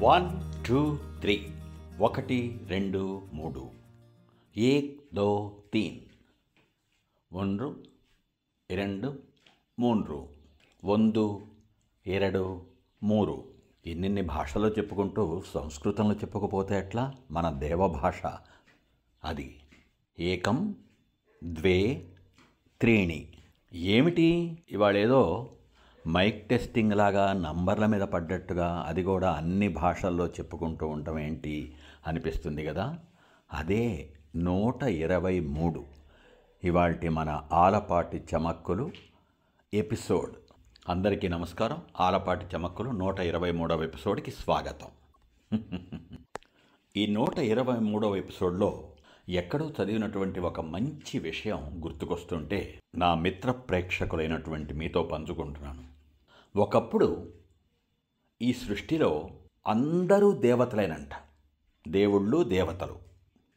One two three. ఒకటి రెండు మూడు. ఏక్ దో తీన్. ఒండ్రు రెండు మూడు వందు ఎరడు మూరు. ఎన్నిన్ని భాషలో చెప్పుకుంటూ సంస్కృతంలో చెప్పుకపోతే ఎట్లా? మన దేవభాష. అది ఏకం ద్వే త్రీణి. ఏమిటి? ఇవాళేదో మైక్ టెస్టింగ్ లాగా నంబర్ల మీద పడ్డట్టుగా అది కూడా అన్ని భాషల్లో చెప్పుకుంటూ ఉండటం ఏంటి అనిపిస్తుంది కదా? అదే నూట ఇరవై మూడు. ఇవాల్టి మన ఆలపాటి చమక్కులు ఎపిసోడ్. అందరికీ నమస్కారం. ఆలపాటి చమక్కులు నూట ఇరవై మూడవ ఎపిసోడ్కి స్వాగతం. ఈ నూట ఇరవై మూడవ ఎపిసోడ్లో ఎక్కడో చదివినటువంటి ఒక మంచి విషయం గుర్తుకొస్తుంటే నా మిత్ర ప్రేక్షకులైనటువంటి మీతో పంచుకుంటున్నాను. ఒకప్పుడు ఈ సృష్టిలో అందరూ దేవతలేనంట. దేవుళ్ళు దేవతలు.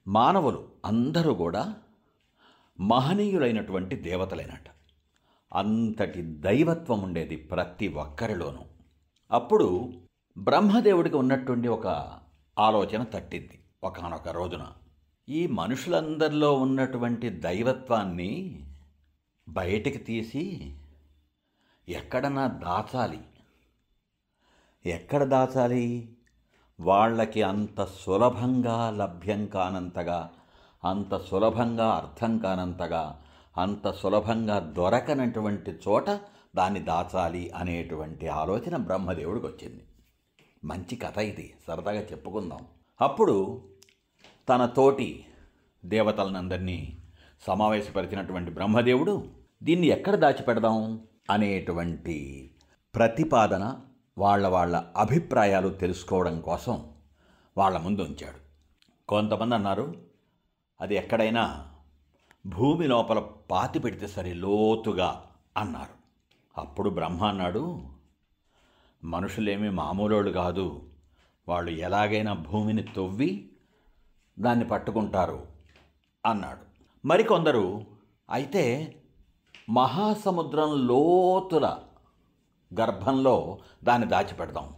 మానవులు అందరూ కూడా మహనీయులైనటువంటి దేవతలేనట. అంతటి దైవత్వం ఉండేది ప్రతి ఒక్కరిలోనూ. అప్పుడు బ్రహ్మదేవుడికి ఉన్నటువంటి ఒక ఆలోచన తట్టింది. ఒకనొక రోజున ఈ మనుషులందరిలో ఉన్నటువంటి దైవత్వాన్ని బయటికి తీసి ఎక్కడన్నా దాచాలి. ఎక్కడ దాచాలి? వాళ్ళకి అంత సులభంగా లభ్యం కానంతగా అంత సులభంగా అర్థం కానంతగా అంత సులభంగా దొరకనటువంటి చోట దాన్ని దాచాలి అనేటువంటి ఆలోచన బ్రహ్మదేవుడికి వచ్చింది. మంచి కథ ఇది సరదాగా చెప్పుకుందాం. అప్పుడు తన తోటి దేవతలనందరినీ సమావేశపరిచినటువంటి బ్రహ్మదేవుడు దీన్ని ఎక్కడ దాచిపెడదాం? అనేటువంటి ప్రతిపాదన వాళ్ళ వాళ్ళ అభిప్రాయాలు తెలుసుకోవడం కోసం వాళ్ళ ముందు ఉంచాడు. కొంతమంది అన్నారు అది ఎక్కడైనా భూమి లోపల పాతి పెడితే సరే లోతుగా అన్నారు. అప్పుడు బ్రహ్మ అన్నాడు మనుషులేమి మామూలోళ్ళు కాదు. వాళ్ళు ఎలాగైనా భూమిని తొవ్వి దాన్ని పట్టుకుంటారు అన్నాడు. మరికొందరు అయితే మహాసముద్రం లోతుల గర్భంలో దాన్ని దాచిపెడదాం.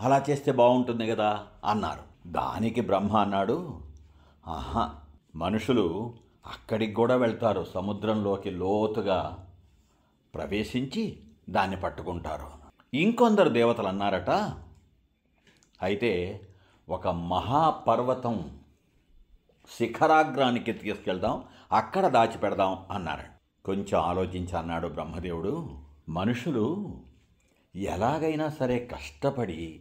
అలా చేస్తే బాగుంటుంది కదా అన్నారు. దానికి బ్రహ్మ అన్నాడు. ఆహా మనుషులు అక్కడికి కూడా వెళ్తారు సముద్రంలోకి లోతుగా ప్రవేశించి దాన్ని పట్టుకుంటారు. ఇంకొందరు దేవతలు అన్నారట అయితే ఒక మహాపర్వతం శిఖరాగ్రానికి తీసుకెళ్దాం అక్కడ దాచిపెడదాం అన్నారట. కొంచెం ఆలోచించి అన్నాడు బ్రహ్మదేవుడు. మనుషులు ఎలాగైనా సరే కష్టపడి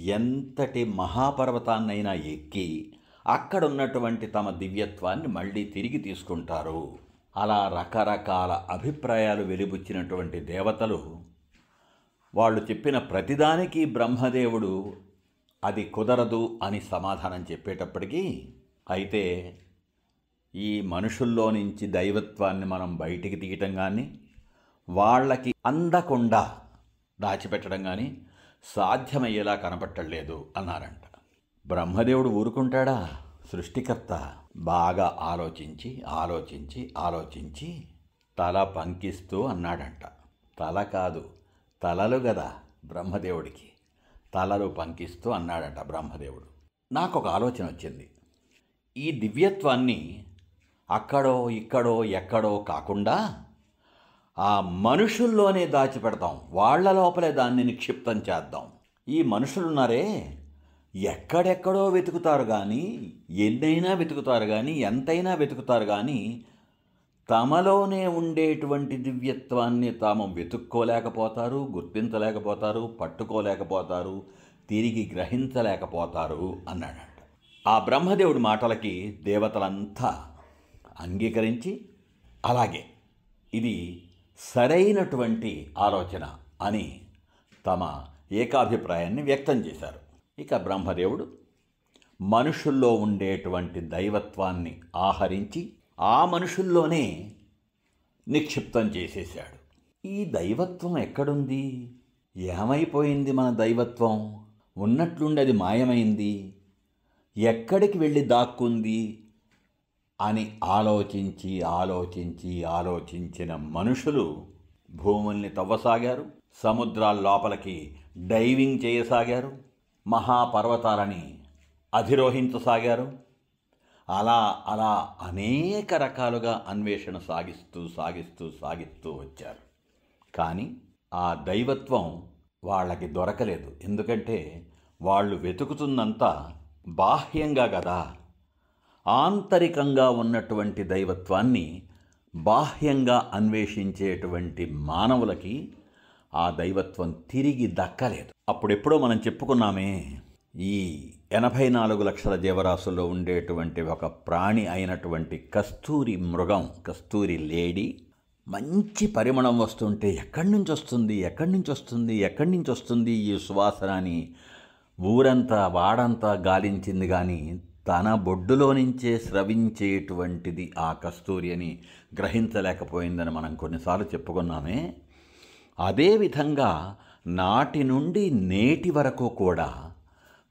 ఎంతటి మహాపర్వతాన్నైనా ఎక్కి అక్కడున్నటువంటి తమ దివ్యత్వాన్ని మళ్ళీ తిరిగి తీసుకుంటారు. అలా రకరకాల అభిప్రాయాలు వెలిబుచ్చినటువంటి దేవతలు వాళ్ళు చెప్పిన ప్రతిదానికి బ్రహ్మదేవుడు అది కుదరదు అని సమాధానం చెప్పేటప్పటికీ అయితే ఈ మనుషుల్లో నుంచి దైవత్వాన్ని మనం బయటికి తీయటం కానీ వాళ్ళకి అందకుండా దాచిపెట్టడం కానీ సాధ్యమయ్యేలా కనపట్టలేదు అన్నారంట. బ్రహ్మదేవుడు ఊరుకుంటాడా? సృష్టికర్త బాగా ఆలోచించి ఆలోచించి ఆలోచించి తల పంకిస్తూ అన్నాడంట. తల కాదు తలలు గదా బ్రహ్మదేవుడికి. తలలు పంకిస్తూ అన్నాడంట బ్రహ్మదేవుడు. నాకు ఒక ఆలోచన వచ్చింది. ఈ దివ్యత్వాన్ని అక్కడో ఇక్కడో ఎక్కడో కాకుండా ఆ మనుషుల్లోనే దాచిపెడతాం. వాళ్ళ లోపలే దాన్ని నిక్షిప్తం చేద్దాం. ఈ మనుషులున్నారే ఎక్కడెక్కడో వెతుకుతారు కానీ ఎన్నైనా వెతుకుతారు కానీ ఎంతైనా వెతుకుతారు కానీ తమలోనే ఉండేటువంటి దివ్యత్వాన్ని తాము వెతుక్కోలేకపోతారు గుర్తించలేకపోతారు పట్టుకోలేకపోతారు తిరిగి గ్రహించలేకపోతారు అన్నాడంట. ఆ బ్రహ్మదేవుడి మాటలకి దేవతలంతా అంగీకరించి అలాగే ఇది సరైనటువంటి ఆలోచన అని తమ ఏకాభిప్రాయాన్ని వ్యక్తం చేశారు. ఇక బ్రహ్మదేవుడు మనుషుల్లో ఉండేటువంటి దైవత్వాన్ని ఆహరించి ఆ మనుషుల్లోనే నిక్షిప్తం చేసేశాడు. ఈ దైవత్వం ఎక్కడుంది? ఏమైపోయింది మన దైవత్వం? ఉన్నట్లుండి అది మాయమైంది? ఎక్కడికి వెళ్ళి దాక్కుంది? అని ఆలోచించి ఆలోచించి ఆలోచించిన మనుషులు భూముల్ని తవ్వసాగారు సముద్రాల లోపలికి డైవింగ్ చేయసాగారు మహాపర్వతాలని అధిరోహించసాగారు. అలా అలా అనేక రకాలుగా అన్వేషణ సాగిస్తూ సాగిస్తూ సాగిస్తూ వచ్చారు. కానీ ఆ దైవత్వం వాళ్ళకి దొరకలేదు. ఎందుకంటే వాళ్ళు వెతుకుతున్నంత బాహ్యంగా కదా ఆంతరికంగా ఉన్నటువంటి దైవత్వాన్ని బాహ్యంగా అన్వేషించేటువంటి మానవులకి ఆ దైవత్వం తిరిగి దక్కలేదు. అప్పుడెప్పుడో మనం చెప్పుకున్నామే ఈ ఎనభై నాలుగు లక్షల జీవరాశుల్లో ఉండేటువంటి ఒక ప్రాణి అయినటువంటి కస్తూరి మృగం కస్తూరి లేడీ మంచి పరిమళం వస్తుంటే ఎక్కడి నుంచి వస్తుంది ఎక్కడి నుంచి వస్తుంది ఎక్కడి నుంచి వస్తుంది ఈ సువాసన అని ఊరంతా వాడంతా గాలించింది కానీ తన బొడ్డులో నుంచే స్రవించేటువంటిది ఆ కస్తూరి అని గ్రహించలేకపోయిందని మనం కొన్నిసార్లు చెప్పుకున్నామే. అదేవిధంగా నాటి నుండి నేటి వరకు కూడా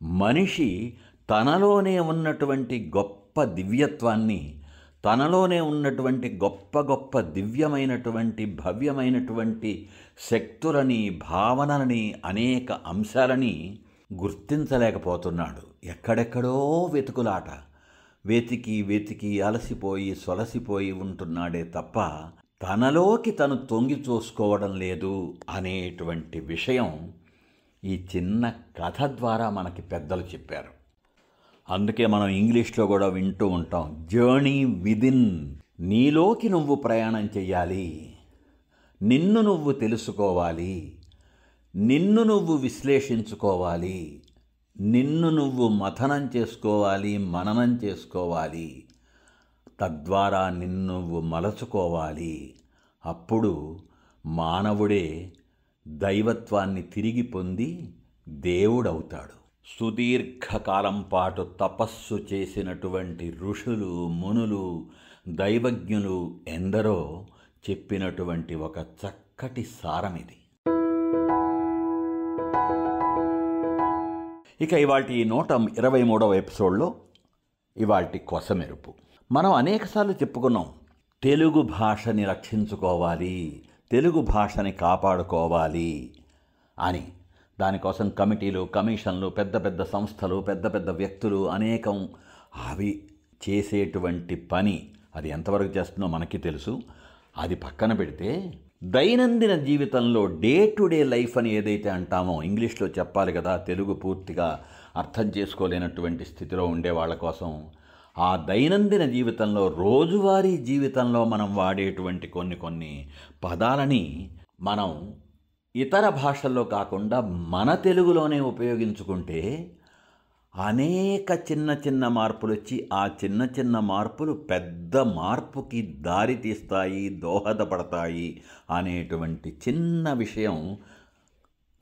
మనిషి తనలోనే ఉన్నటువంటి గొప్ప దివ్యత్వాన్ని తనలోనే ఉన్నటువంటి గొప్ప గొప్ప దివ్యమైనటువంటి భవ్యమైనటువంటి శక్తులని భావనలని అనేక అంశాలని గుర్తించలేకపోతున్నాడు. ఎక్కడెక్కడో వెతుకులాట. వెతికి వెతికి అలసిపోయి సొలసిపోయి ఉంటున్నాడే తప్ప తనలోకి తను తొంగి చూసుకోవడం లేదు అనేటువంటి విషయం ఈ చిన్న కథ ద్వారా మనకి పెద్దలు చెప్పారు. అందుకే మనం ఇంగ్లీష్లో కూడా వింటూ ఉంటాం. Journey within. నీలోకి నువ్వు ప్రయాణం చెయ్యాలి. నిన్ను నువ్వు తెలుసుకోవాలి. నిన్ను నువ్వు విశ్లేషించుకోవాలి. నిన్ను నువ్వు మథనం చేసుకోవాలి మననం చేసుకోవాలి. తద్వారా నిన్ను నువ్వు మలచుకోవాలి. అప్పుడు మానవుడే దైవత్వాన్ని తిరిగి పొంది దేవుడవుతాడు. సుదీర్ఘకాలం పాటు తపస్సు చేసినటువంటి ఋషులు మునులు దైవజ్ఞులు ఎందరో చెప్పినటువంటి ఒక చక్కటి సారం ఇది ఇక ఇవాటి నూట ఇరవై మూడవ ఎపిసోడ్లో ఇవాటి కొసమెరుపు. మనం అనేకసార్లు చెప్పుకున్నాం తెలుగు భాషని రక్షించుకోవాలి తెలుగు భాషని కాపాడుకోవాలి అని. దానికోసం కమిటీలు కమిషన్లు పెద్ద పెద్ద సంస్థలు పెద్ద పెద్ద వ్యక్తులు అనేకం అవి చేసేటువంటి పని. అది ఎంతవరకు చేస్తుందో మనకి తెలుసు. అది పక్కన పెడితే దైనందిన జీవితంలో డే టు డే లైఫ్ అని ఏదైతే అంటామో ఇంగ్లీష్లో చెప్పాలి కదా తెలుగు పూర్తిగా అర్థం చేసుకోలేనటువంటి స్థితిలో ఉండే వాళ్ళ కోసం ఆ దైనందిన జీవితంలో రోజువారీ జీవితంలో మనం వాడేటువంటి కొన్ని కొన్ని పదాలని మనం ఇతర భాషల్లో కాకుండా మన తెలుగులోనే ఉపయోగించుకుంటే అనేక చిన్న చిన్న మార్పులు వచ్చి ఆ చిన్న చిన్న మార్పులు పెద్ద మార్పుకి దారి తీస్తాయి దోహదపడతాయి అనేటువంటి చిన్న విషయం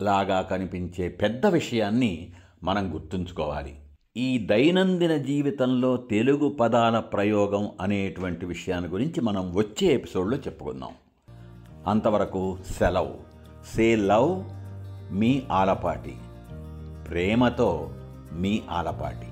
లాగా కనిపించే పెద్ద విషయాన్ని మనం గుర్తుంచుకోవాలి. ఈ దైనందిన జీవితంలో తెలుగు పదాల ప్రయోగం అనేటువంటి విషయాన్ని గురించి మనం వచ్చే ఎపిసోడ్లో చెప్పుకుందాం. అంతవరకు సెలవు. సే లవ్ మీ ఆలపాటి. ప్రేమతో మీ ఆలపాటి.